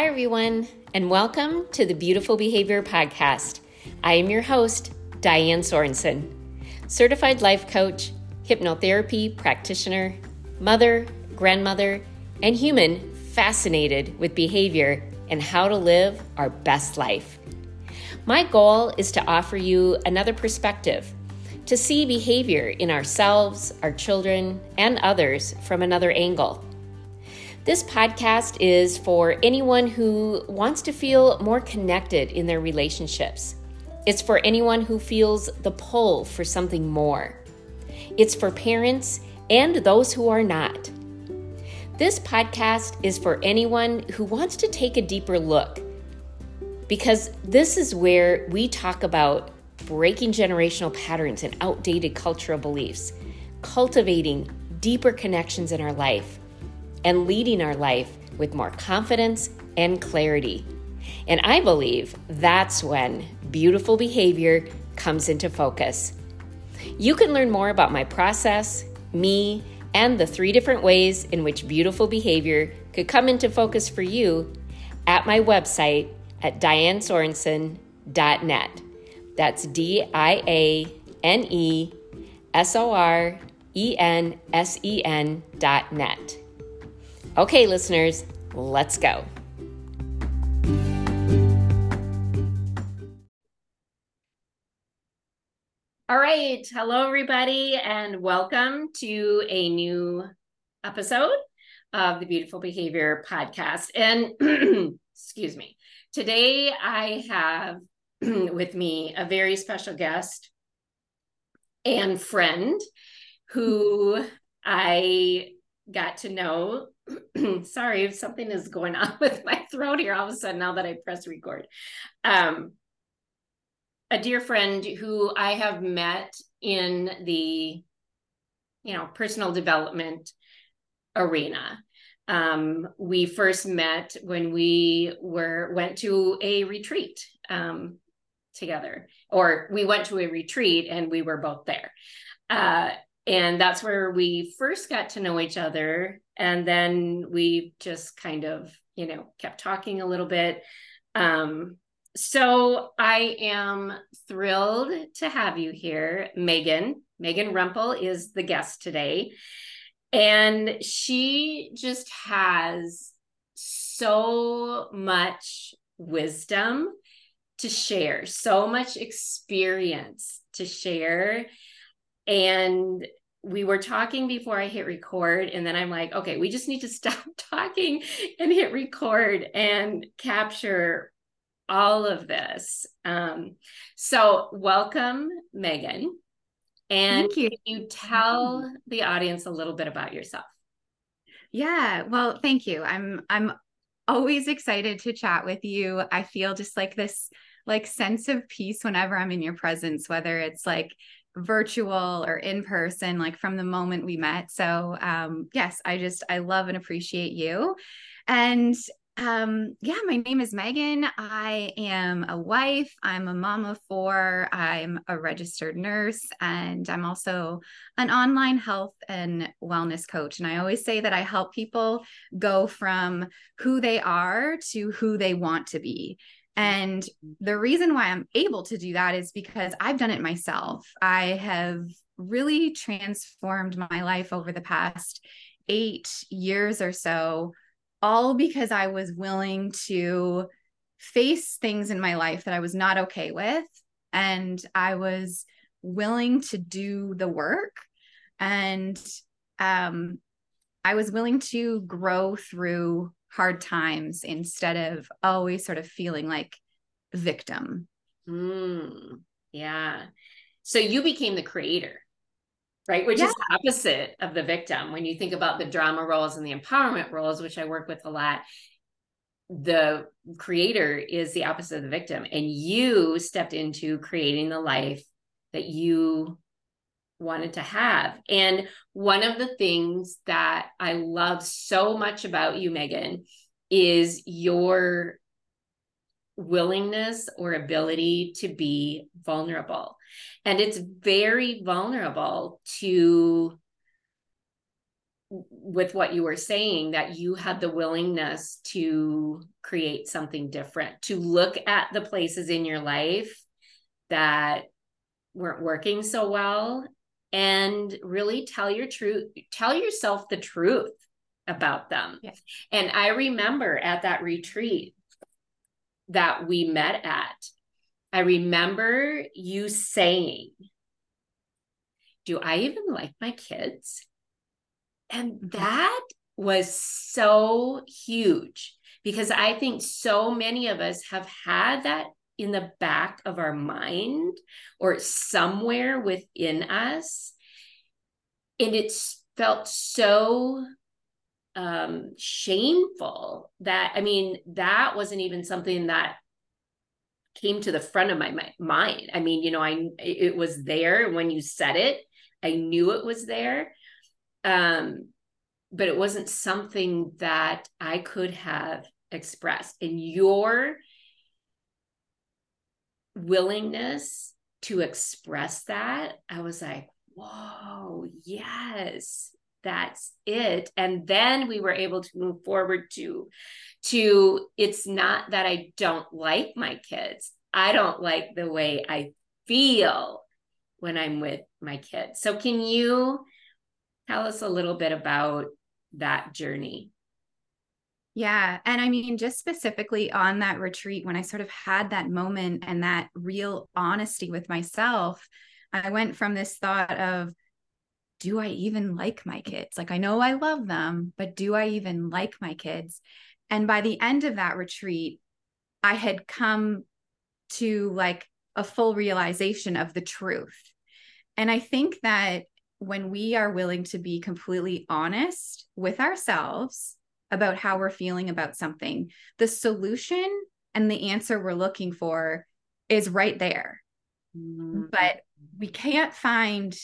Hi, everyone, and welcome to the Beautiful Behavior Podcast. I am your host, Diane Sorensen, certified life coach, hypnotherapy practitioner, mother, grandmother, and human fascinated with behavior and how to live our best life. My goal is to offer you another perspective to see behavior in ourselves, our children, and others from another angle. This podcast is for anyone who wants to feel more connected in their relationships. It's for anyone who feels the pull for something more. It's for parents and those who are not. This podcast is for anyone who wants to take a deeper look because this is where we talk about breaking generational patterns and outdated cultural beliefs, cultivating deeper connections in our life, and leading our life with more confidence and clarity. And I believe that's when beautiful behavior comes into focus. You can learn more about my process, me, and the three different ways in which beautiful behavior could come into focus for you at my website at dianesorensen.net. That's D I A N E S O R E N S E N dot net. Okay, listeners, let's go. All right. Hello, everybody, and welcome to a new episode of the Beautiful Behavior Podcast. And excuse me, today I have with me a very special guest and friend who I got to know. Sorry if something is going on with my throat here all of a sudden now that I press record. Um, a dear friend who I have met in the, you know, personal development arena. Um, we first met when we were went to a retreat um, together, or we went to a retreat and we were both there. Uh, and that's where we first got to know each other, and then we just kind of, you know, kept talking a little bit. Um, so I am thrilled to have you here, Megan. Megan Rempel is the guest today. And she just has so much wisdom to share, so much experience to share. And we were talking before I hit record, and then I'm like, okay, we just need to stop talking and hit record and capture all of this. Um, so, welcome, Megan. And Thank you. can you tell the audience a little bit about yourself? Yeah, well, thank you. I'm I'm always excited to chat with you. I feel just like this like sense of peace whenever I'm in your presence, whether it's like virtual or in person like from the moment we met so um yes i just i love and appreciate you and um, yeah, my name is Megan. I am a wife. I'm a mom of four. I'm a registered nurse, and I'm also an online health and wellness coach. And I always say that I help people go from who they are to who they want to be. And the reason why I'm able to do that is because I've done it myself. I have really transformed my life over the past eight years or so all because I was willing to face things in my life that I was not okay with. And I was willing to do the work. And um, I was willing to grow through hard times instead of always sort of feeling like victim. Mm, yeah. So you became the creator right? Which yeah. is the opposite of the victim. When you think about the drama roles and the empowerment roles, which I work with a lot, the creator is the opposite of the victim. And you stepped into creating the life that you wanted to have. And one of the things that I love so much about you, Megan, is your willingness or ability to be vulnerable. And it's very vulnerable to with what you were saying that you had the willingness to create something different to look at the places in your life that weren't working so well and really tell your truth tell yourself the truth about them yeah. and i remember at that retreat that we met at i remember you saying do i even like my kids and mm-hmm. that was so huge because I think so many of us have had that in the back of our mind or somewhere within us. And it's felt so um shameful that I mean, that wasn't even something that came to the front of my mind. I mean, you know, I it was there when you said it. I knew it was there um, but it wasn't something that I could have expressed. And your willingness to express that, I was like, whoa, yes, that's it. And then we were able to move forward to, to it's not that I don't like my kids. I don't like the way I feel when I'm with my kids. So can you Tell us a little bit about that journey. Yeah. And I mean, just specifically on that retreat, when I sort of had that moment and that real honesty with myself, I went from this thought of, do I even like my kids? Like, I know I love them, but do I even like my kids? And by the end of that retreat, I had come to like a full realization of the truth. And I think that when we are willing to be completely honest with ourselves about how we're feeling about something, the solution and the answer we're looking for is right there. Mm-hmm. But we can't find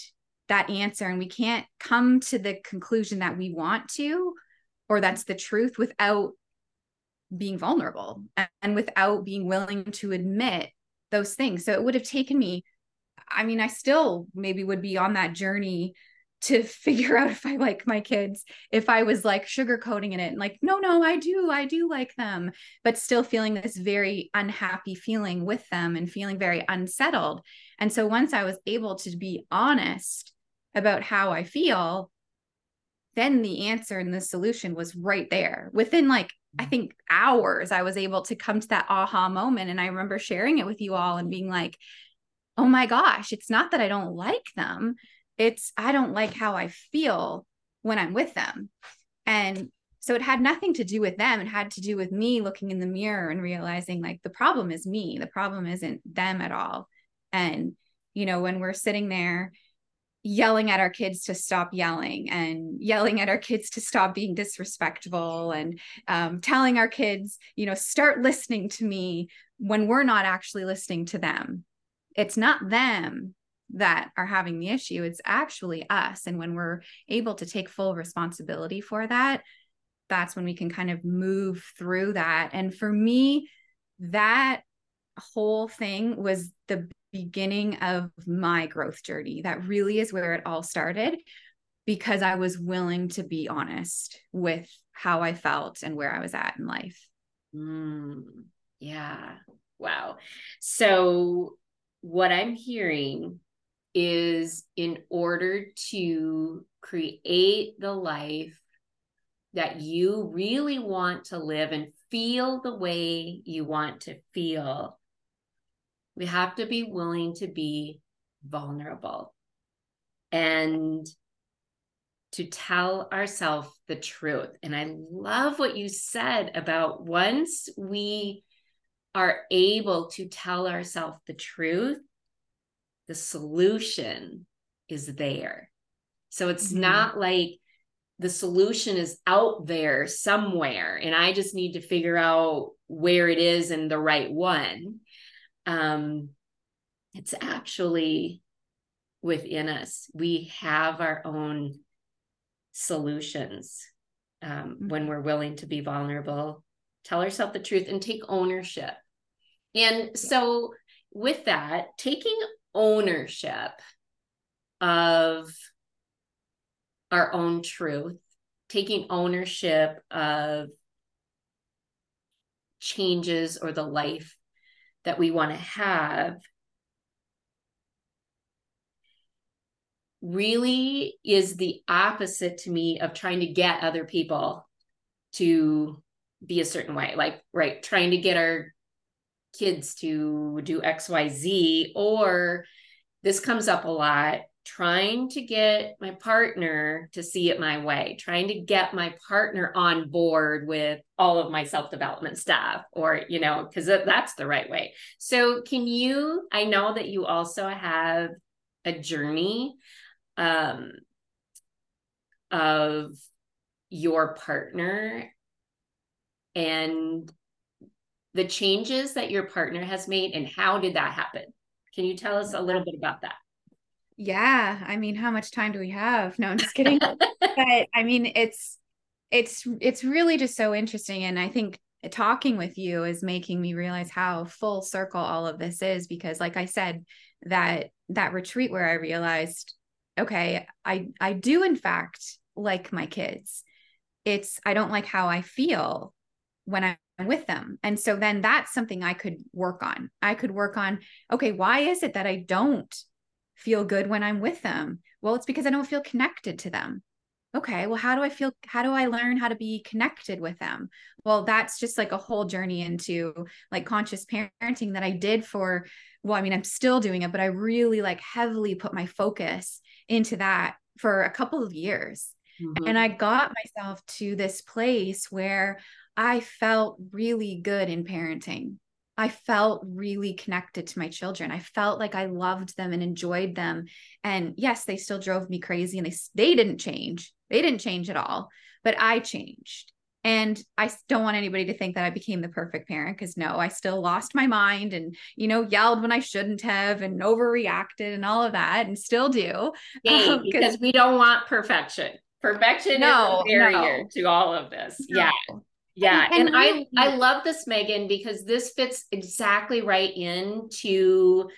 that answer and we can't come to the conclusion that we want to or that's the truth without being vulnerable and without being willing to admit those things. So it would have taken me I mean, I still maybe would be on that journey to figure out if I like my kids, if I was like sugarcoating in it and like, no, no, I do, I do like them, but still feeling this very unhappy feeling with them and feeling very unsettled. And so once I was able to be honest about how I feel, then the answer and the solution was right there within like I mm-hmm. think hours I was able to come to that aha moment and I remember sharing it with you all and being like oh my gosh, it's not that I don't like them. It's I don't like how I feel when I'm with them. And so it had nothing to do with them. It had to do with me looking in the mirror and realizing like the problem is me. The problem isn't them at all. And, you know, when we're sitting there yelling at our kids to stop yelling and yelling at our kids to stop being disrespectful and um, telling our kids, you know, start listening to me when we're not actually listening to them it's not them that are having the issue it's actually us and when we're able to take full responsibility for that that's when we can kind of move through that and for me that whole thing was the beginning of my growth journey that really is where it all started because I was willing to be honest with how I felt and where I was at in life. Mm, yeah. Wow. So what I'm hearing is in order to create the life that you really want to live and feel the way you want to feel, we have to be willing to be vulnerable and to tell ourselves the truth. And I love what you said about once we are able to tell ourselves the truth, the solution is there. So it's mm-hmm. not like the solution is out there somewhere and I just need to figure out where it is and the right one. Um, it's actually within us. We have our own solutions um, mm-hmm. when we're willing to be vulnerable, tell ourselves the truth, and take ownership. And so, with that, taking ownership of our own truth taking ownership of changes or the life that we want to have really is the opposite to me of trying to get other people to be a certain way. Like right trying to get our kids to do xyz or this comes up a lot trying to get my partner to see it my way, trying to get my partner on board with all of my self development stuff, or, you know, because that's the right way. So, can you? I know that you also have a journey um, of your partner and the changes that your partner has made, and how did that happen? Can you tell us a little bit about that? Yeah, I mean, how much time do we have? No, I'm just kidding. but I mean, it's it's it's really just so interesting and I think talking with you is making me realize how full circle all of this is because like I said that that retreat where I realized okay, I I do in fact like my kids. It's I don't like how I feel when I'm with them. And so then that's something I could work on. I could work on okay, why is it that I don't feel good when I'm with them? Well, it's because I don't feel connected to them. Okay, well, how do I feel? How do I learn how to be connected with them? Well, that's just like a whole journey into like conscious parenting that I did for, well, I mean, I'm still doing it, but I really like heavily put my focus into that for a couple of years. Mm-hmm. And I got myself to this place where I felt really good in parenting. I felt really connected to my children. I felt like I loved them and enjoyed them. And yes, they still drove me crazy and they they didn't change. They didn't change at all, but I changed. And I don't want anybody to think that I became the perfect parent because no, I still lost my mind and, you know, yelled when I shouldn't have and overreacted and all of that and still do. Yay, um, because we don't want perfection. Perfection no, is a barrier no. to all of this. No. Yeah. Yeah. And, and I I love this, Megan, because this fits exactly right into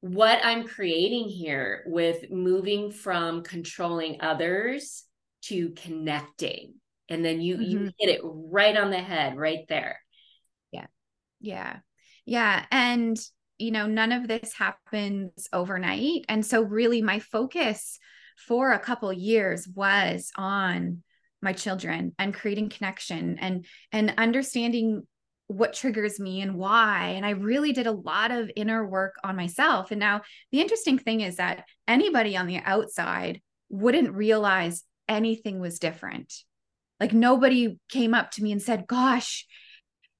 what I'm creating here with moving from controlling others to connecting. And then you mm-hmm. you hit it right on the head right there. Yeah. Yeah. Yeah. And you know, none of this happens overnight. And so really my focus for a couple years was on my children and creating connection and and understanding what triggers me and why. And i really did a lot of inner work on myself. And now the interesting thing is that anybody on the outside wouldn't realize anything was different. Like nobody came up to me and said gosh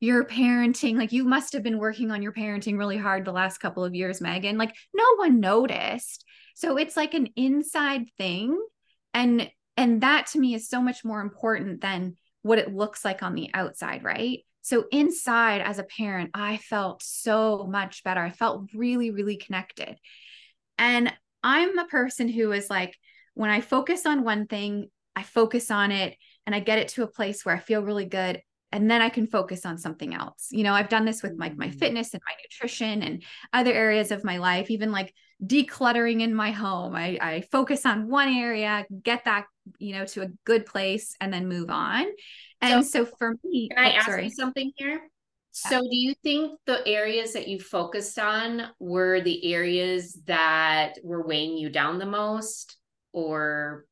your parenting like you must have been working on your parenting really hard the last couple of years megan. Like no one noticed. So it's like an inside thing. And and that to me is so much more important than what it looks like on the outside, right? So inside as a parent, I felt so much better. I felt really, really connected. And I'm a person who is like, when I focus on one thing, I focus on it and I get it to a place where I feel really good. And then I can focus on something else. You know, I've done this with like my, my mm. fitness and my nutrition and other areas of my life, even like decluttering in my home. I, I focus on one area, get that, you know, to a good place and then move on. And so, so for me, can I oh, ask sorry. you something here? So do you think the areas that you focused on were the areas that were weighing you down the most or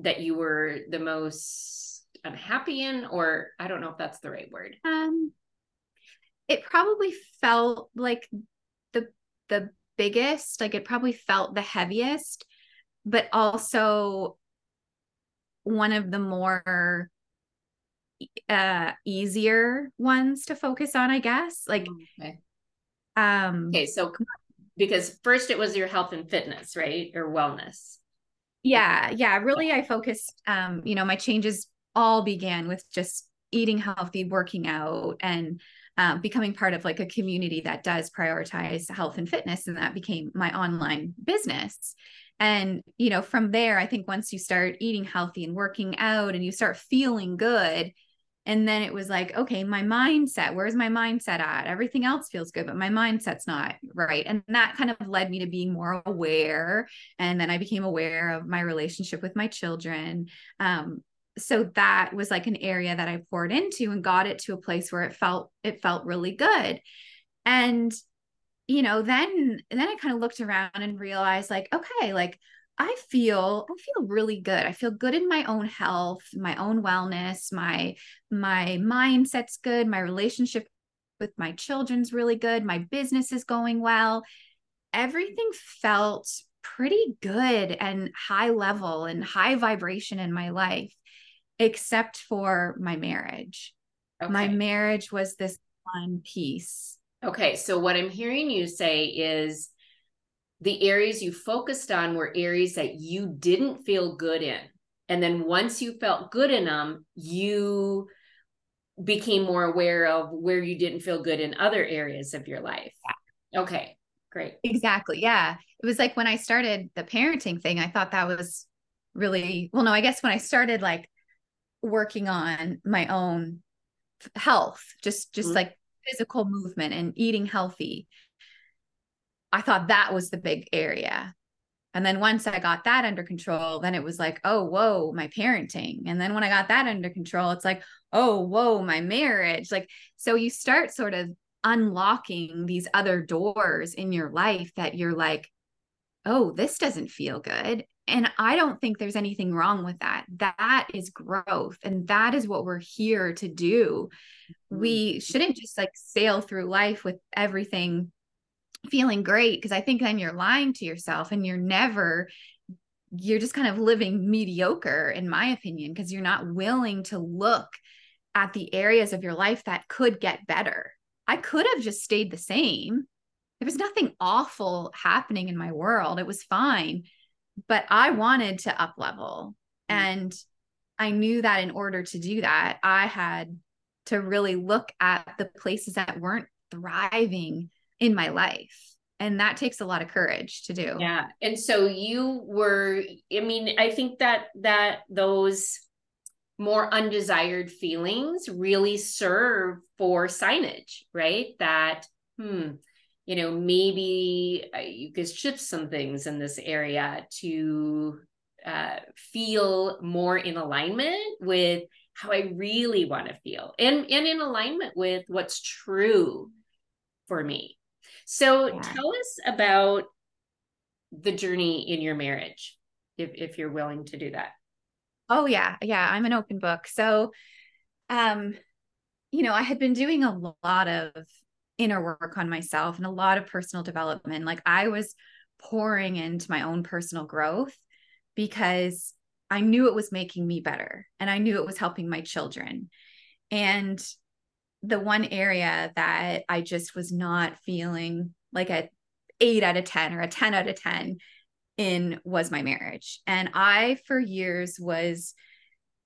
that you were the most unhappy in or I don't know if that's the right word. Um it probably felt like the the biggest, like it probably felt the heaviest, but also one of the more uh easier ones to focus on, I guess. Like okay. um okay, so because first it was your health and fitness, right? Or wellness. Yeah, yeah. Really I focused um, you know, my changes all began with just eating healthy, working out and um, becoming part of like a community that does prioritize health and fitness. And that became my online business. And, you know, from there, I think once you start eating healthy and working out and you start feeling good, and then it was like, okay, my mindset, where's my mindset at? Everything else feels good, but my mindset's not right. And that kind of led me to being more aware. And then I became aware of my relationship with my children. Um, so that was like an area that I poured into and got it to a place where it felt it felt really good. And you know, then then I kind of looked around and realized like okay, like I feel I feel really good. I feel good in my own health, my own wellness, my my mindset's good, my relationship with my children's really good, my business is going well. Everything felt pretty good and high level and high vibration in my life except for my marriage. Okay. My marriage was this one piece. Okay, so what I'm hearing you say is the areas you focused on were areas that you didn't feel good in. And then once you felt good in them, you became more aware of where you didn't feel good in other areas of your life. Okay, great. Exactly. Yeah. It was like when I started the parenting thing, I thought that was really, well, no, I guess when I started like working on my own health, just just mm-hmm. like physical movement and eating healthy I thought that was the big area. And then once I got that under control, then it was like, oh, whoa, my parenting. And then when I got that under control, it's like, oh, whoa, my marriage. Like, so you start sort of unlocking these other doors in your life that you're like, oh, this doesn't feel good. And I don't think there's anything wrong with that. That is growth. And that is what we're here to do. Mm-hmm. We shouldn't just like sail through life with everything feeling great because I think then you're lying to yourself and you're never you're just kind of living mediocre in my opinion because you're not willing to look at the areas of your life that could get better. I could have just stayed the same. There was nothing awful happening in my world. It was fine. But I wanted to up level. Mm-hmm. And I knew that in order to do that, I had to really look at the places that weren't thriving in my life and that takes a lot of courage to do yeah and so you were i mean i think that that those more undesired feelings really serve for signage right that hmm you know maybe you could shift some things in this area to uh, feel more in alignment with how i really want to feel and and in alignment with what's true for me so yeah. tell us about the journey in your marriage, if if you're willing to do that. Oh yeah, yeah, I'm an open book. So, um, you know, I had been doing a lot of inner work on myself and a lot of personal development. Like I was pouring into my own personal growth because I knew it was making me better and I knew it was helping my children. And the one area that I just was not feeling like a eight out of 10 or a 10 out of 10 in was my marriage. And I, for years, was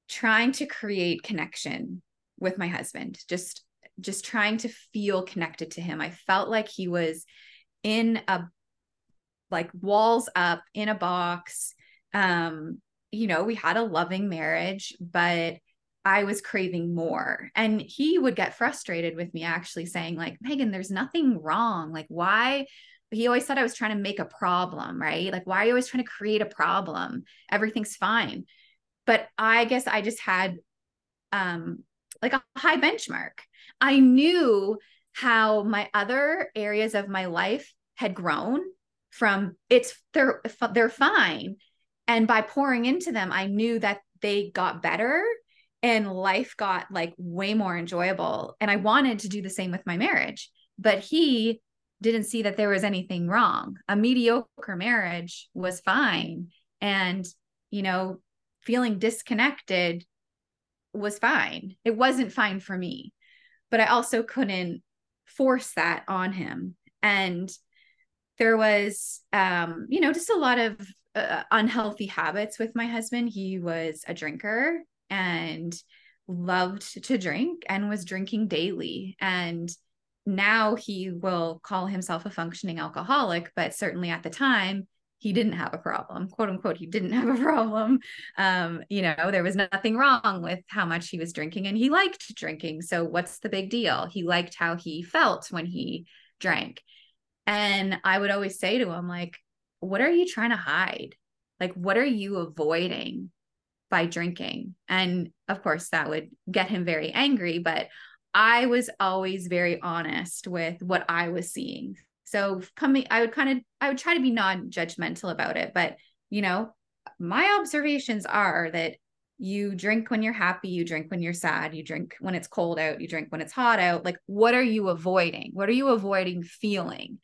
trying to create connection with my husband, just just trying to feel connected to him. I felt like he was in a like walls up in a box. Um, you know, we had a loving marriage, but I was craving more. And he would get frustrated with me actually saying, like, Megan, there's nothing wrong. Like, why? He always thought I was trying to make a problem, right? Like, why are you always trying to create a problem? Everything's fine. But I guess I just had um like a high benchmark. I knew how my other areas of my life had grown from it's they're they're fine. And by pouring into them i knew that they got better and life got like way more enjoyable. And i wanted to do the same with my marriage but he didn't see that there was anything wrong. A mediocre marriage was fine. And you know feeling disconnected was fine. It wasn't fine for me but i also couldn't force that on him and there was um you know just a lot of uh, unhealthy habits with my husband he was a drinker and loved to drink and was drinking daily. And now he will call himself a functioning alcoholic, but certainly at the time, he didn't have a problem, quote unquote. He didn't have a problem. Um, you know, there was nothing wrong with how much he was drinking, and he liked drinking. So, what's the big deal? He liked how he felt when he drank. And I would always say to him, like, what are you trying to hide? Like, what are you avoiding? by drinking. And of course, that would get him very angry. But I was always very honest with what I was seeing. So coming, I would kind of, I would try to be non-judgmental about it. But you know, my observations are that you drink when you're happy, you drink when you're sad, you drink when it's cold out, you drink when it's hot out. Like, what are you avoiding? What are you avoiding feeling?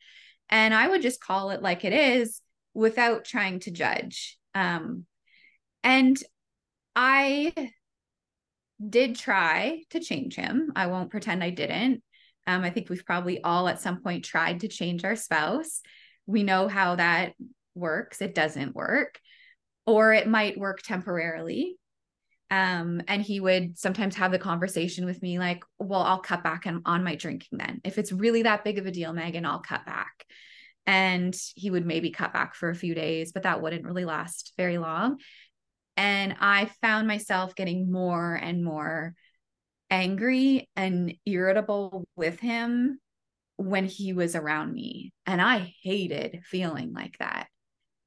And I would just call it like it is without trying to judge. Um, and I did try to change him. I won't pretend I didn't. Um, I think we've probably all at some point tried to change our spouse. We know how that works, it doesn't work, or it might work temporarily. Um, and he would sometimes have the conversation with me like, well, I'll cut back on, on my drinking then. If it's really that big of a deal, Megan, I'll cut back. And he would maybe cut back for a few days, but that wouldn't really last very long. And I found myself getting more and more angry and irritable with him when he was around me. And I hated feeling like that.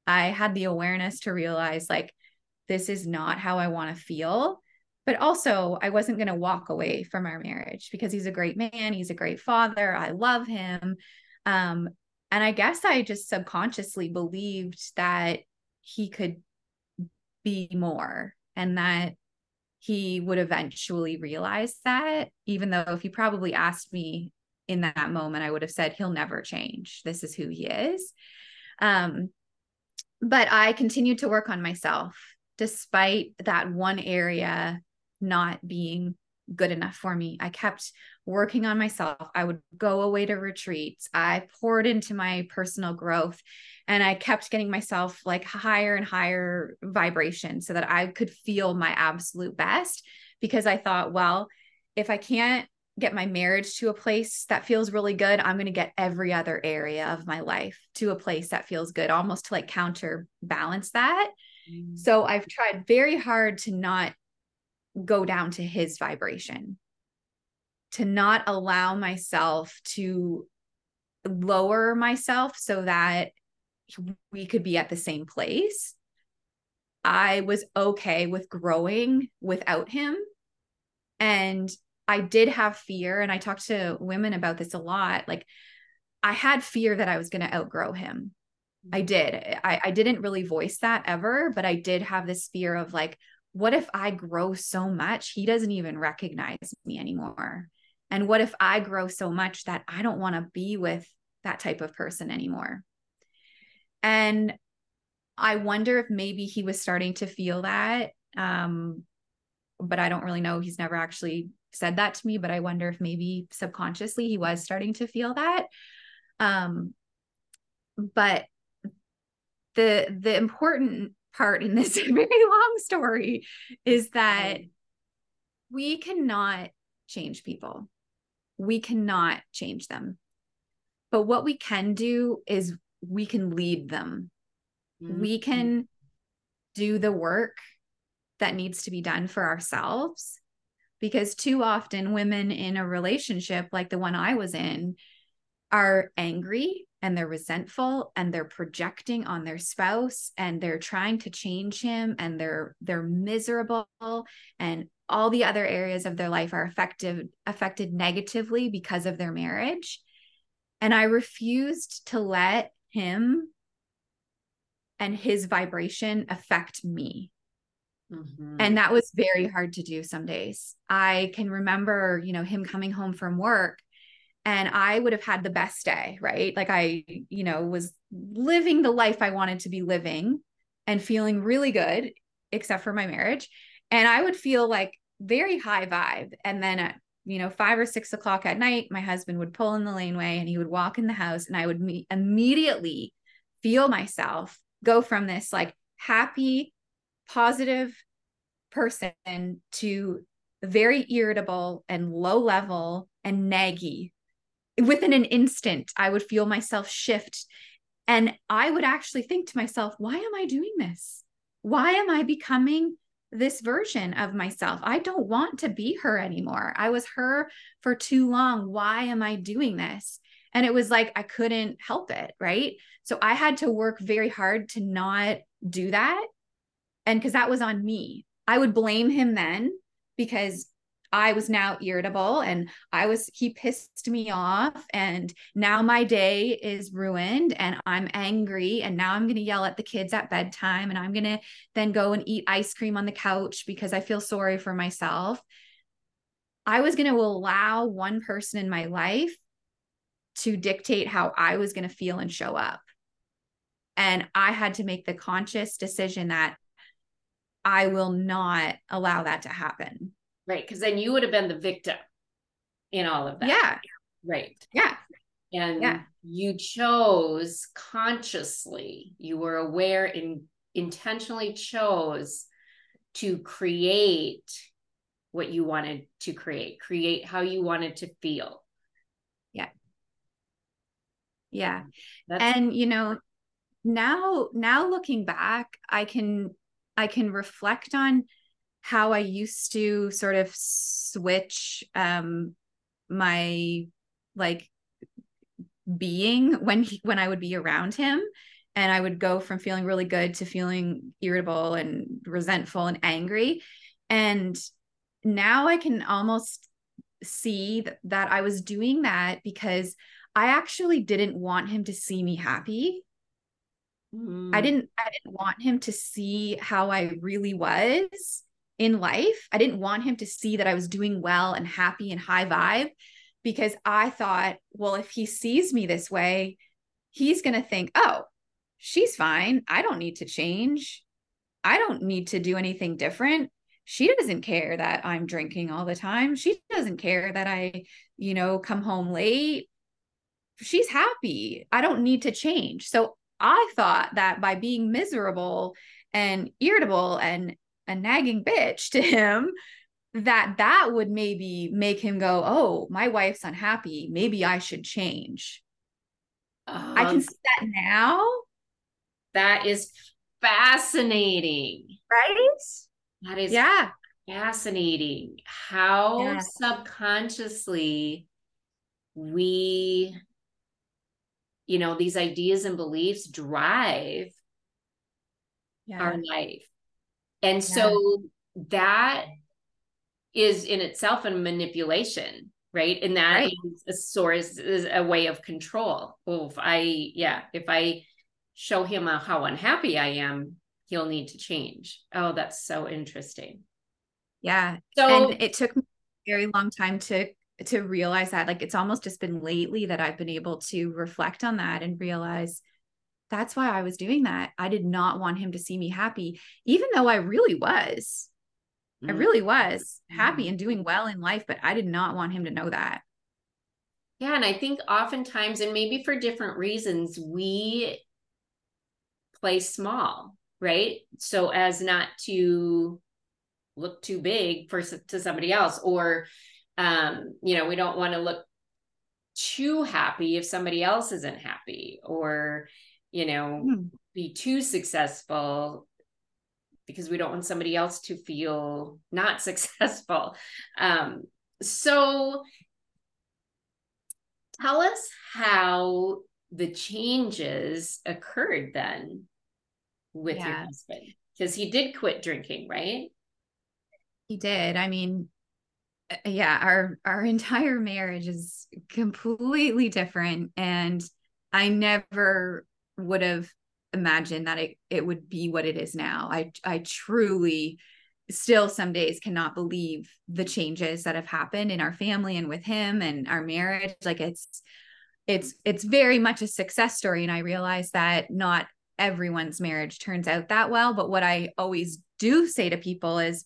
I had the awareness to realize, like, this is not how I want to feel. But also, I wasn't going to walk away from our marriage because he's a great man. He's a great father. I love him. Um, and I guess I just subconsciously believed that he could be more and that he would eventually realize that, even though if he probably asked me in that moment, I would have said, he'll never change. This is who he is. Um, but I continued to work on myself despite that one area not being good enough for me. I kept working on myself. I would go away to retreats. I poured into my personal growth and I kept getting myself like higher and higher vibration so that I could feel my absolute best because I thought, well, if I can't get my marriage to a place that feels really good, I'm going to get every other area of my life to a place that feels good, almost to like counterbalance that. Mm. So I've tried very hard to not go down to his vibration, to not allow myself to lower myself so that we could be at the same place. I was okay with growing without him. And I did have fear. And I talked to women about this a lot. Like, I had fear that I was going to outgrow him. I did. I, I didn't really voice that ever, but I did have this fear of like, what if I grow so much he doesn't even recognize me anymore? And what if I grow so much that I don't want to be with that type of person anymore? And I wonder if maybe he was starting to feel that. Um, but I don't really know. He's never actually said that to me, but I wonder if maybe subconsciously he was starting to feel that. Um, but the the important part in this very long story is that we cannot change people. We cannot change them. But what we can do is we can lead them. Mm-hmm. We can do the work that needs to be done for ourselves. Because too often, women in a relationship like the one I was in are angry and they're resentful and they're projecting on their spouse and they're trying to change him and they're they're miserable and all the other areas of their life are affected affected negatively because of their marriage and i refused to let him and his vibration affect me. Mm-hmm. And that was very hard to do some days. I can remember, you know, him coming home from work and I would have had the best day, right? Like I, you know, was living the life I wanted to be living and feeling really good, except for my marriage. And I would feel like very high vibe. And then at you know, five or six o'clock at night, my husband would pull in the laneway and he would walk in the house, and I would me- immediately feel myself go from this like happy, positive person to very irritable and low level and naggy. Within an instant, I would feel myself shift. And I would actually think to myself, why am I doing this? Why am I becoming this version of myself. I don't want to be her anymore. I was her for too long. Why am I doing this? And it was like I couldn't help it. Right. So I had to work very hard to not do that. And because that was on me. I would blame him then because I was now irritable and I was, he pissed me off. And now my day is ruined and I'm angry. And now I'm going to yell at the kids at bedtime and I'm going to then go and eat ice cream on the couch because I feel sorry for myself. I was going to allow one person in my life to dictate how I was going to feel and show up. And I had to make the conscious decision that I will not allow that to happen. Right. Because then you would have been the victim in all of that. Yeah. Right. Yeah. And yeah. you chose consciously, you were aware and intentionally chose to create what you wanted to create, create how you wanted to feel. Yeah. Yeah. That's- and you know, now now looking back, I can I can reflect on how I used to sort of switch um my like being when he, when I would be around him and I would go from feeling really good to feeling irritable and resentful and angry and now I can almost see that, that I was doing that because I actually didn't want him to see me happy. Mm. I didn't I didn't want him to see how I really was in life. I didn't want him to see that I was doing well and happy and high vibe because I thought, well, if he sees me this way, he's going to think, oh, she's fine. I don't need to change. I don't need to do anything different. She doesn't care that I'm drinking all the time. She doesn't care that I, you know, come home late. She's happy. I don't need to change. So I thought that by being miserable and irritable and a nagging bitch to him that that would maybe make him go oh my wife's unhappy. Maybe i should change. Um, i can um, see that now. that is fascinating. Right? That is yeah. fascinating. How yeah. subconsciously we you know these ideas and beliefs drive yeah. our life and so that is in itself a manipulation, right? And that right. is a source is a way of control. Oh, if I, yeah, if I show him how unhappy I am, he'll need to change. Oh, that's so interesting. Yeah. So and it took me a very long time to to realize that like it's almost just been lately that I've been able to reflect on that and realize that's why I was doing that. I did not want him to see me happy, even though I really was. Mm-hmm. I really was happy mm-hmm. and doing well in life, but I did not want him to know that. Yeah. And I think oftentimes, and maybe for different reasons, we play small, right? So as not to look too big for to somebody else, or, um, you know, we don't want to look too happy if somebody else isn't happy, or, you know, mm. be too successful because we don't want somebody else to feel not successful. Um, so tell us how the changes occurred then with yeah. your husband because he did quit drinking, right? He did. I mean, uh, yeah, our our entire marriage is completely different and I never would have imagined that it, it would be what it is now. I I truly still some days cannot believe the changes that have happened in our family and with him and our marriage. Like it's it's it's very much a success story. And I realize that not everyone's marriage turns out that well. But what I always do say to people is,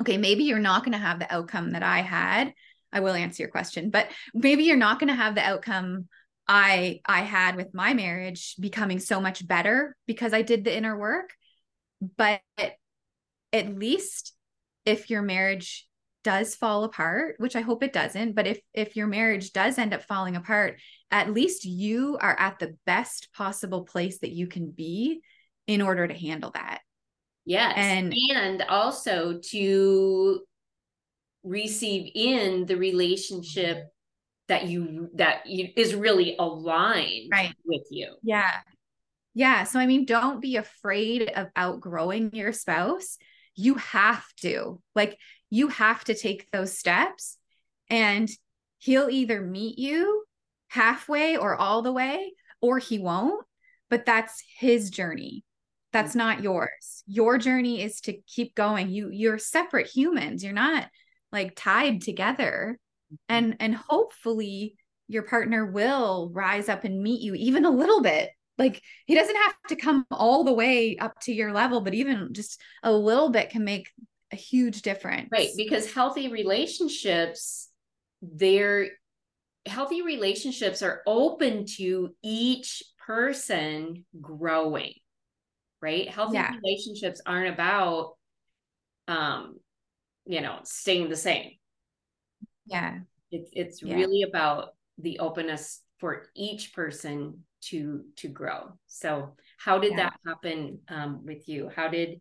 okay, maybe you're not going to have the outcome that I had. I will answer your question, but maybe you're not going to have the outcome I I had with my marriage becoming so much better because I did the inner work. But at least if your marriage does fall apart, which I hope it doesn't, but if if your marriage does end up falling apart, at least you are at the best possible place that you can be in order to handle that. Yes. And and also to receive in the relationship that you that you, is really aligned right. with you. Yeah. Yeah. So I mean, don't be afraid of outgrowing your spouse. you have to like you have to take those steps and he'll either meet you halfway or all the way or he won't but that's his journey that's mm-hmm. not yours your journey is to keep going you you're separate humans you're not like tied together. And and hopefully your partner will rise up and meet you even a little bit. Like he doesn't have to come all the way up to your level but even just a little bit can make a huge difference. Right because healthy relationships they're healthy relationships are open to each person growing right? Healthy yeah. relationships aren't about um you know staying the same yeah it's it's yeah. really about the openness for each person to to grow so how did yeah. that happen um, with you how did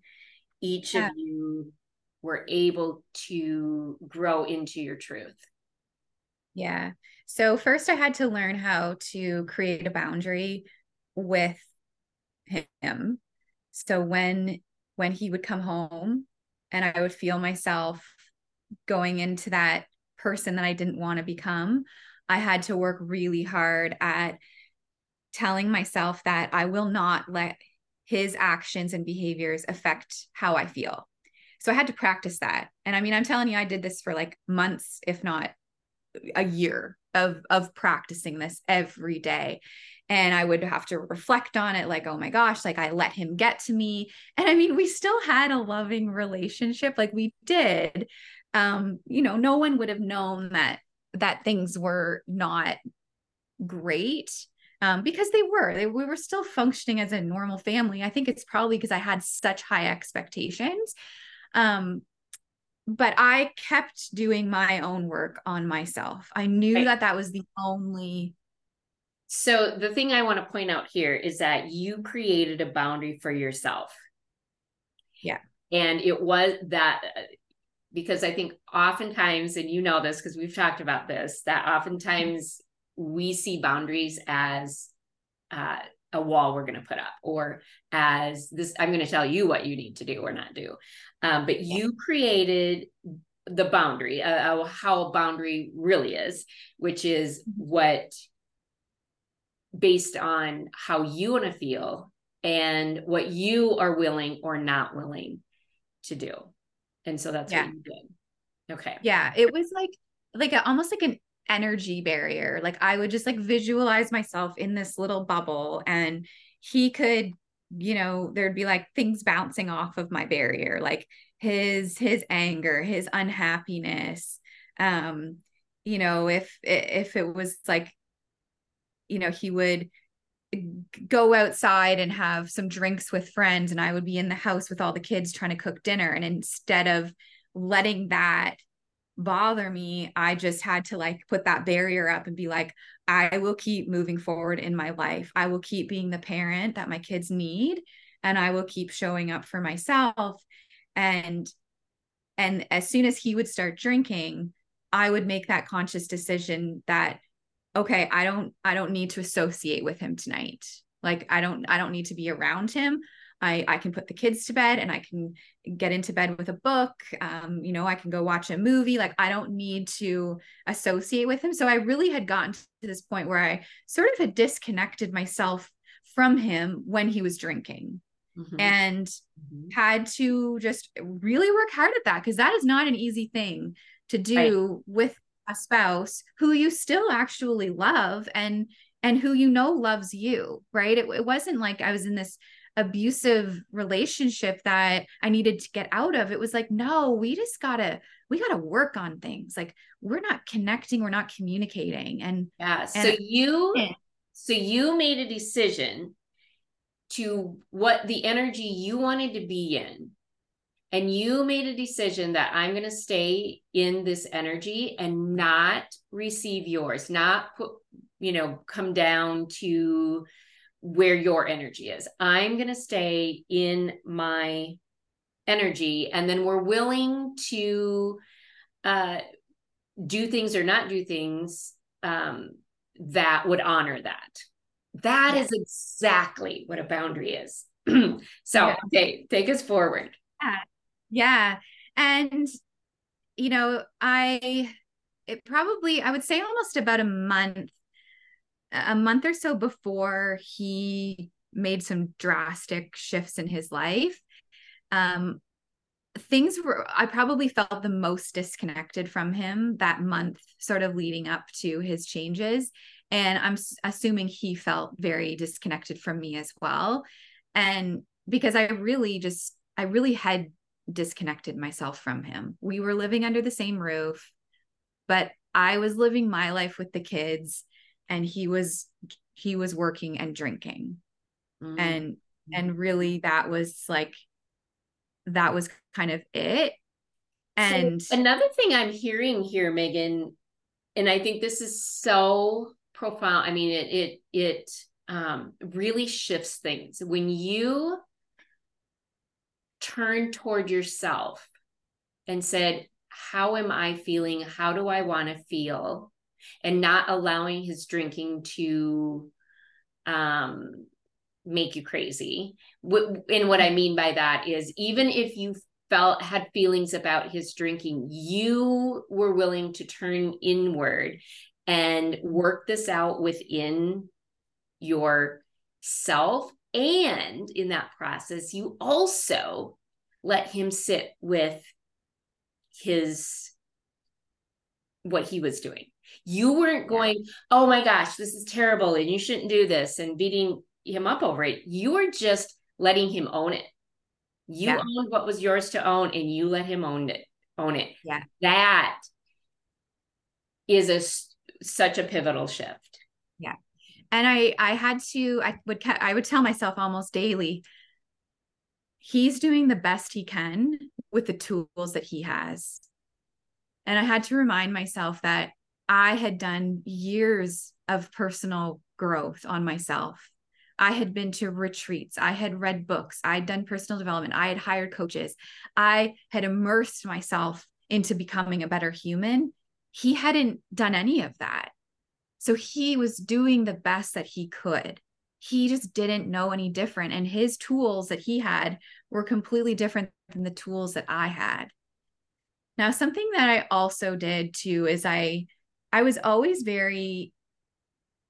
each yeah. of you were able to grow into your truth yeah so first i had to learn how to create a boundary with him so when when he would come home and i would feel myself going into that person that i didn't want to become i had to work really hard at telling myself that I will not let his actions and behaviors affect how I feel. So I had to practice that. And I mean, I'm telling you, I did this for like months, if not a year of of practicing this every day. And I would have to reflect on it like, oh my gosh, like I let him get to me. And I mean, we still had a loving relationship, like we did. Um, you know, no one would have known that that things were not great um, because they were they, we were still functioning as a normal family. I think it's probably because i had such high expectations um, but i kept doing my own work on myself. I knew right. that that was the only so the thing i want to point out here is that you created a boundary for yourself. Yeah. And it was that because i think oftentimes and you know this because we've talked about this that oftentimes we see boundaries as uh, a wall we're going to put up or as this i'm going to tell you what you need to do or not do. Um, but you created the boundary uh, uh, how a boundary really is which is what based on how you want to feel and what you are willing or not willing to do and so that's yeah. what you did okay yeah it was like like a, almost like an energy barrier. Like I would just like visualize myself in this little bubble and he could, you know, there'd be like things bouncing off of my barrier, like his his anger, his unhappiness. Um, you know, if if it was like you know, he would go outside and have some drinks with friends and I would be in the house with all the kids trying to cook dinner and instead of letting that bother me, I just had to like put that barrier up and be like, I will keep moving forward in my life. I will keep being the parent that my kids need and I will keep showing up for myself. And and as soon as he would start drinking, I would make that conscious decision that okay, I don't I don't need to associate with him tonight. Like I don't I don't need to be around him. I, I can put the kids to bed and I can get into bed with a book. Um, you know, I can go watch a movie. Like I don't need to associate with him. So I really had gotten to this point where I sort of had disconnected myself from him when he was drinking. Mm-hmm. and mm-hmm. had to just really work hard at that because that is not an easy thing to do right. with a spouse who you still actually love and and who you know loves you right it, it wasn't like i was in this abusive relationship that I needed to get out of. It was like, no, we just gotta, we gotta work on things. Like we're not connecting, we're not communicating. And yeah, so and, you so you made a decision to what the energy you wanted to be in. And you made a decision that I'm going to stay in this energy and not receive yours, not put, you know, come down to where your energy is. I'm going to stay in my energy. And then we're willing to uh, do things or not do things um, that would honor that. That is exactly what a boundary is. so, yeah. okay, take us forward. Yeah. Yeah. And, you know, I, it probably, I would say almost about a month, a month or so before he made some drastic shifts in his life. Um, things were i probably felt the most disconnected from him that month sort of leading up to his changes and i'm assuming he felt very disconnected from me as well and because i really just i really had disconnected myself from him we were living under the same roof but i was living my life with the kids and he was he was working and drinking mm-hmm. and and really that was like that was kind of it. And so another thing I'm hearing here, Megan, and I think this is so profound. I mean, it it it um, really shifts things when you turn toward yourself and said, "How am I feeling? How do I want to feel?" and not allowing his drinking to um make you crazy. And what I mean by that is even if you felt had feelings about his drinking, you were willing to turn inward and work this out within yourself. And in that process, you also let him sit with his what he was doing. You weren't going, oh my gosh, this is terrible and you shouldn't do this and beating him up over it. You were just letting him own it. You yeah. owned what was yours to own and you let him own it. Own it. Yeah. That is a such a pivotal shift. Yeah. And I I had to I would I would tell myself almost daily he's doing the best he can with the tools that he has. And I had to remind myself that I had done years of personal growth on myself I had been to retreats. I had read books. I had done personal development. I had hired coaches. I had immersed myself into becoming a better human. He hadn't done any of that. So he was doing the best that he could. He just didn't know any different. And his tools that he had were completely different than the tools that I had. Now, something that I also did too is I I was always very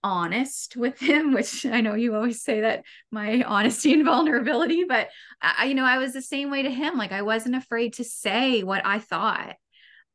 honest with him, which I know you always say that my honesty and vulnerability, but I, you know, I was the same way to him. Like I wasn't afraid to say what I thought.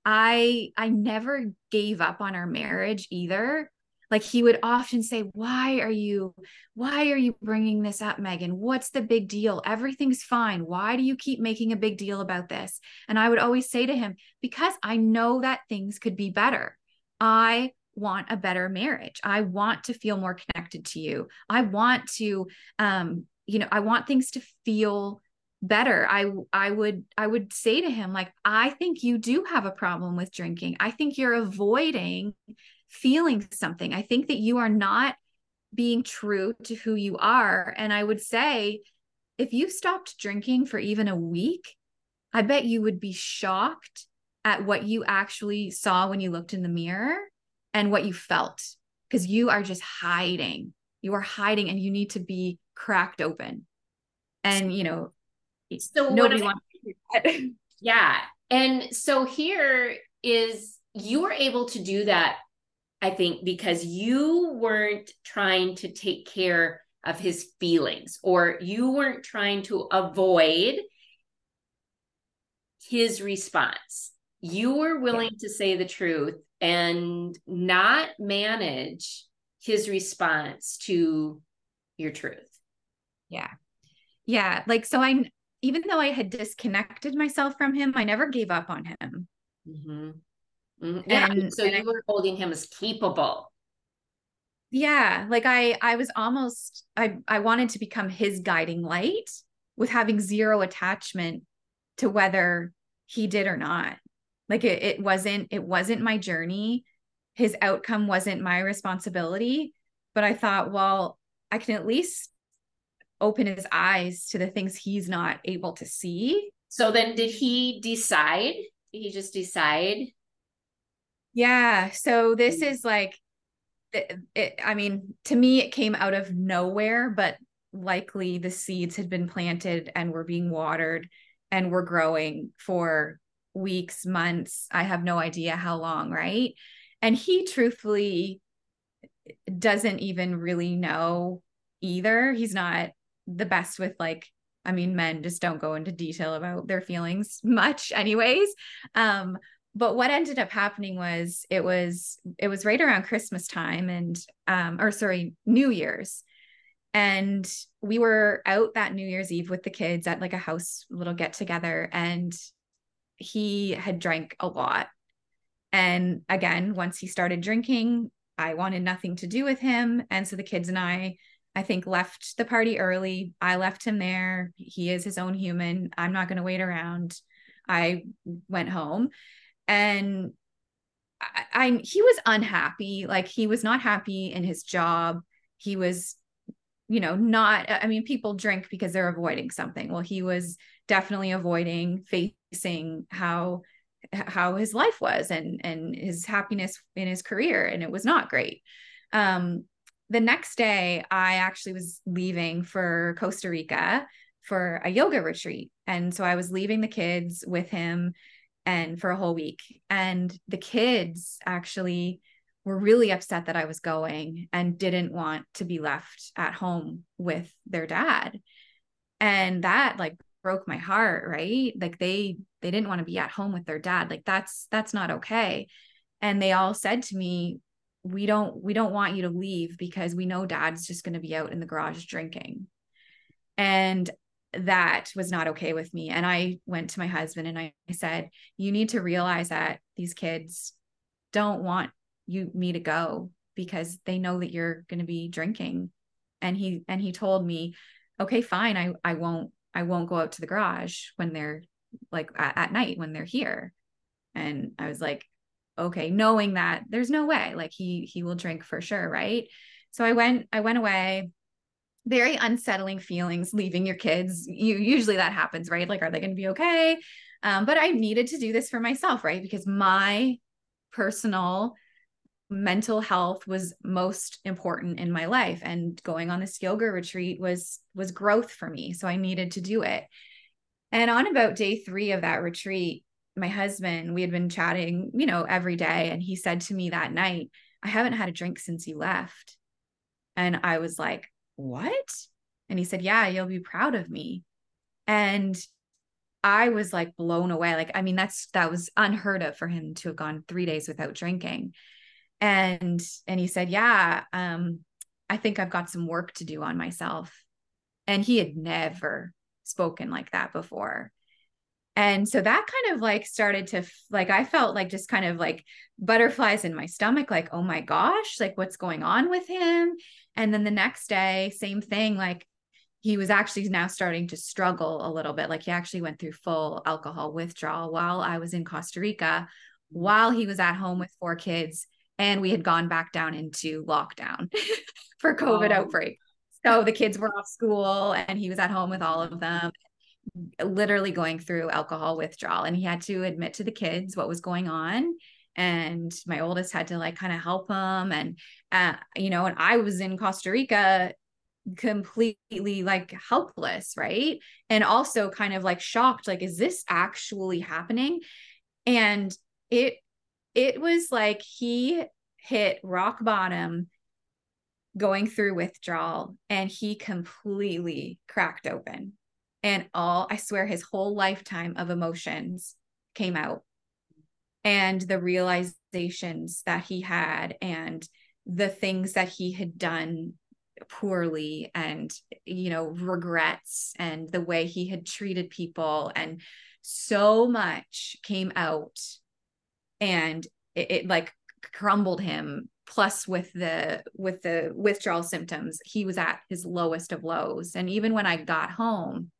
I I never gave up on our marriage either. Like he would often say, "Why are you why are you bringing this up, Megan? What's the big deal? Everything's fine. Why do you keep making a big deal about this?" And I would always say to him, "Because I know that things could be better. I want a better marriage. I want to feel more connected to you. I want to um you know, I want things to feel better. I I would I would say to him like I think you do have a problem with drinking. I think you're avoiding feeling something. I think that you are not being true to who you are and I would say if you stopped drinking for even a week, I bet you would be shocked at what you actually saw when you looked in the mirror and what you felt because you are just hiding. You are hiding and you need to be cracked open. And, you know, so nobody I, wants to Yeah. And so here is you were able to do that, I think, because you weren't trying to take care of his feelings or you weren't trying to avoid his response. You were willing yeah. to say the truth and not manage his response to your truth. Yeah. Yeah. Like, so I, even though I had disconnected myself from him, I never gave up on him. Mm-hmm. Mm-hmm. Yeah. And, so and you I, were holding him as capable. Yeah. Like I, I was almost, I, I wanted to become his guiding light with having zero attachment to whether he did or not like it, it wasn't it wasn't my journey his outcome wasn't my responsibility but i thought well i can at least open his eyes to the things he's not able to see so then did he decide did he just decide yeah so this is like it, it, i mean to me it came out of nowhere but likely the seeds had been planted and were being watered and we're growing for weeks, months. I have no idea how long, right? And he truthfully doesn't even really know either. He's not the best with like I mean men just don't go into detail about their feelings much anyways. Um but what ended up happening was it was it was right around Christmas time and um or sorry, New Year's. And we were out that New Year's Eve with the kids at like a house little get together and he had drank a lot. And again, once he started drinking, I wanted nothing to do with him. And so the kids and I, I think, left the party early. I left him there. He is his own human. I'm not going to wait around. I went home and I, I, he was unhappy. Like he was not happy in his job. He was, you know, not, I mean, people drink because they're avoiding something. Well, he was definitely avoiding facing how how his life was and and his happiness in his career and it was not great um the next day i actually was leaving for costa rica for a yoga retreat and so i was leaving the kids with him and for a whole week. And the kids actually were really upset that i was going and didn't want to be left at home with their dad. And that like broke my heart right? Like they they didn't want to be at home with their dad. Like that's that's not okay. And they all said to me we don't we don't want you to leave because we know dad's just going to be out in the garage drinking. And that was not okay with me and i went to my husband and i said you need to realize that these kids don't want you me to go because they know that you're going to be drinking and he and he told me okay fine i i won't I won't go out to the garage when they're like at, at night when they're here. And I was like, okay, knowing that there's no way, like he he will drink for sure, right? So I went I went away very unsettling feelings leaving your kids. You usually that happens right? Like are they going to be okay? Um, but i needed to do this for myself right? Because my personal mental health was most important in my life and going on this yoga retreat was was growth for me so i needed to do it. And on about day 3 of that retreat my husband we had been chatting you know every day and he said to me that night i haven't had a drink since you left. And i was like what? And he said yeah you'll be proud of me. And I was like blown away. Like, I mean, that's that was unheard of for him to have gone three days without drinking. And and he said yeah um i think i've got some work to do on myself. And he had never spoken like that before and so that kind of like started to like i felt like just kind of like butterflies in my stomach like oh my gosh like what's going on with him and then the next day same thing like he was actually now starting to struggle a little bit like he actually went through full alcohol withdrawal while i was in costa rica while he was at home with four kids and we had gone back down into lockdown for COVID oh. outbreak. So the kids were off school and he was at home with all of them, literally going through alcohol withdrawal. And he had to admit to the kids what was going on. And my oldest had to like kind of help him. And, uh, you know, and I was in Costa Rica completely like helpless, right? And also kind of like shocked, like, is this actually happening? And it it was like he hit rock bottom going through withdrawal and he completely cracked open and all i swear his whole lifetime of emotions came out. And the realizations that he had and the things that he had done poorly and you know regrets and the way he had treated people and so much came out. And it, it like crumbled him plus with the with the withdrawal symptoms he was at his lowest of lows. And even when i got home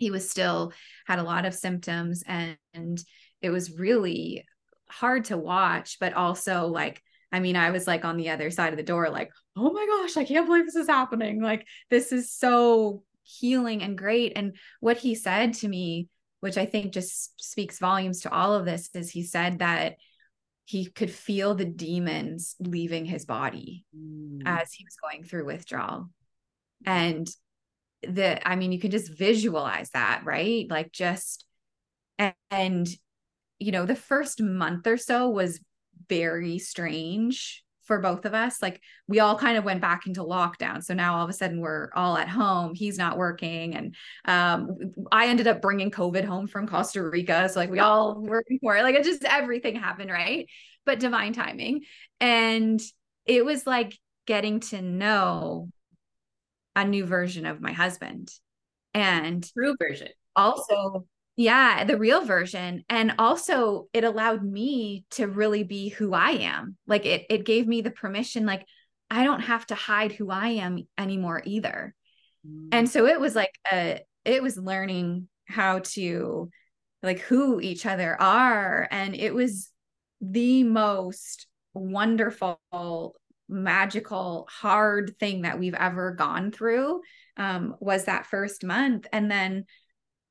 he was still had a lot of symptoms and, and it was really hard to watch but also like i mean i was like on the other side of the door like oh my gosh i can't believe this is happening like this is so healing and great and what he said to me which I think just speaks volumes to all of this, is he said that he could feel the demons leaving his body mm. as he was going through withdrawal. And the i mean you can just visualize that right like just and, and you know the first month or so was very strange for both of us. Like we all kind of went back into lockdown. So now all of a sudden we're all at home. He's not working. And um, I ended up bringing COVID home from Costa Rica. So like we all working for it. Like it just everything happened. Right. But divine timing. And it was like getting to know a new version of my husband and true version. Also yeah, the real version. And also it allowed me to really be who I am. Like it it gave me the permission like I don't have to hide who I am anymore either. Mm. And so it was like a it was learning how to like who each other are and it was the most wonderful magical hard thing that we've ever gone through um, was that first month and then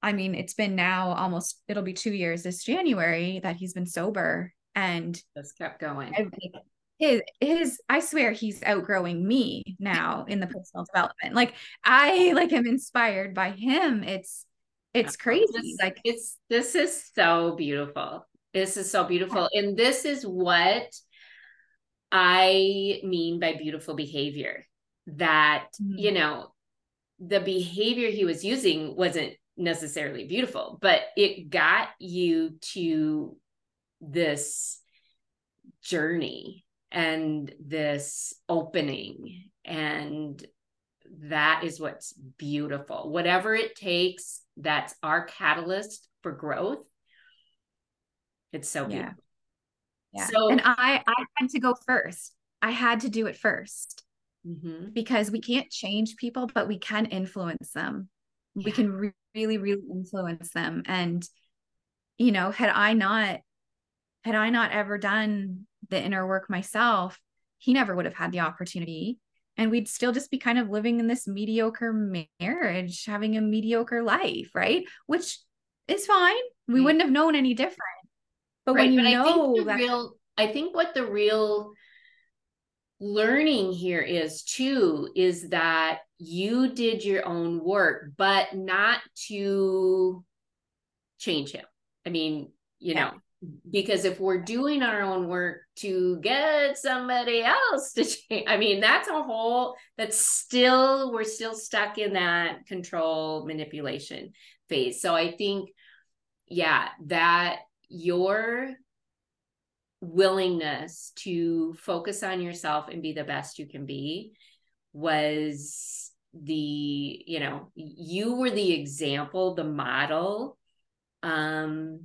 I mean, it's been now almost, it'll be two years this January that he's been sober and just kept going. His, his, I swear he's outgrowing me now in the personal development. Like I like am inspired by him. It's, it's crazy. Like it's, this is so beautiful. This is so beautiful. And this is what I mean by beautiful behavior that, mm-hmm. you know, the behavior he was using wasn't necessarily beautiful, but it got you to this journey and this opening. And that is what's beautiful. Whatever it takes, that's our catalyst for growth. It's so beautiful. Yeah. Yeah. So, and I I had to go first. I had to do it 1st mm-hmm. because we can't change people, but we can influence them. Yeah. We can re- really really influence them and you know had i not had i not ever done the inner work myself he never would have had the opportunity and we'd still just be kind of living in this mediocre marriage having a mediocre life right which is fine we wouldn't have known any different but right, when you but know I that real i think what the real learning here is too is that you did your own work but not to change him i mean you yeah. know because if we're doing our own work to get somebody else to change i mean that's a whole that's still we're still stuck in that control manipulation phase so i think yeah that your willingness to focus on yourself and be the best you can be was the you know you were the example the model um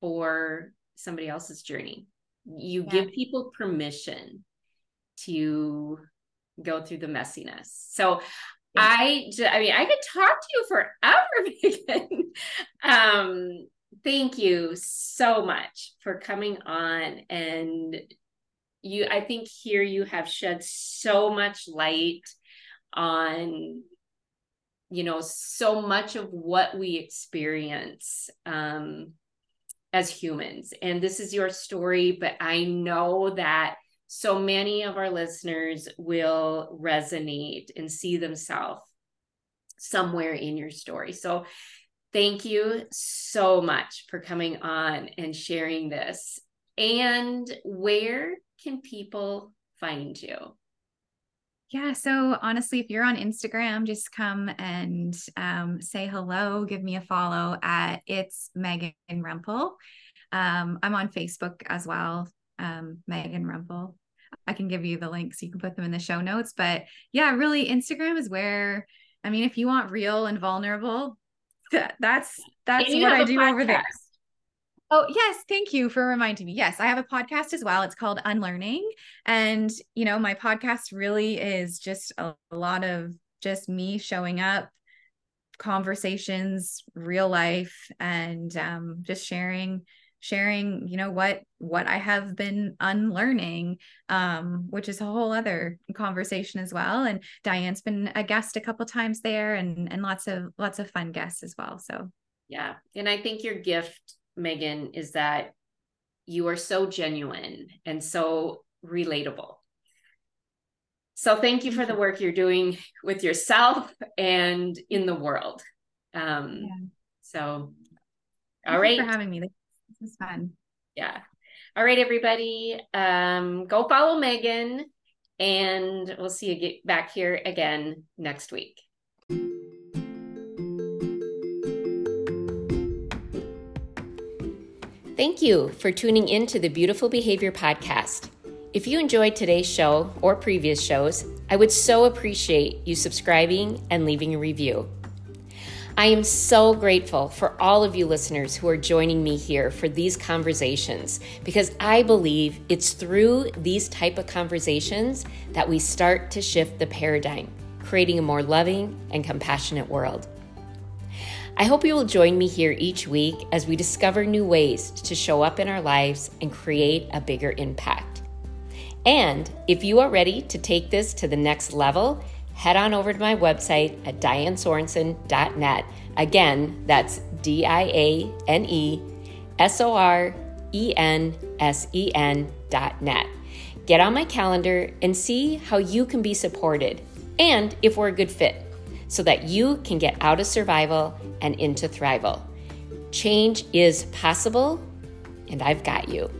for somebody else's journey you yeah. give people permission to go through the messiness so yeah. i i mean i could talk to you forever um thank you so much for coming on and you i think here you have shed so much light on you know so much of what we experience um as humans. And this is your story but i know that so many of our listeners will resonate and see themselves somewhere in your story. So Thank you so much for coming on and sharing this. And where can people find you? Yeah. So honestly, if you're on Instagram, just come and um, say hello, give me a follow at it's Megan Rempel. Um, I'm on Facebook as well, um, Megan Rempel. I can give you the links. You can put them in the show notes. But yeah, really, Instagram is where, I mean, if you want real and vulnerable, that, that's that's what I do over there. Oh, yes. Thank you for reminding me. Yes, I have a podcast as well. It's called Unlearning. And, you know, my podcast really is just a, a lot of just me showing up, conversations, real life, and um, just sharing sharing you know what what i have been unlearning um which is a whole other conversation as well and diane's been a guest a couple times there and and lots of lots of fun guests as well so yeah and i think your gift megan is that you are so genuine and so relatable So thank you for the work you're doing with yourself and in the world. Um, yeah. So, all right. for having me. This was fun. Yeah. All right, everybody. Um, go follow Megan, and we'll see you get back here again next week. Thank you for tuning in to the Beautiful Behavior Podcast. If you enjoyed today's show or previous shows, I would so appreciate you subscribing and leaving a review. I am so grateful for all of you listeners who are joining me here for these conversations because I believe it's through these type of conversations that we start to shift the paradigm, creating a more loving and compassionate world. I hope you will join me here each week as we discover new ways to show up in our lives and create a bigger impact. And if you are ready to take this to the next level, head on over to my website at dianesorensen.net. Again, that's D I A N E S O R E N S E N dot net. Get on my calendar and see how you can be supported and if we're a good fit so that you can get out of survival and into thrival. Change is possible, and I've got you.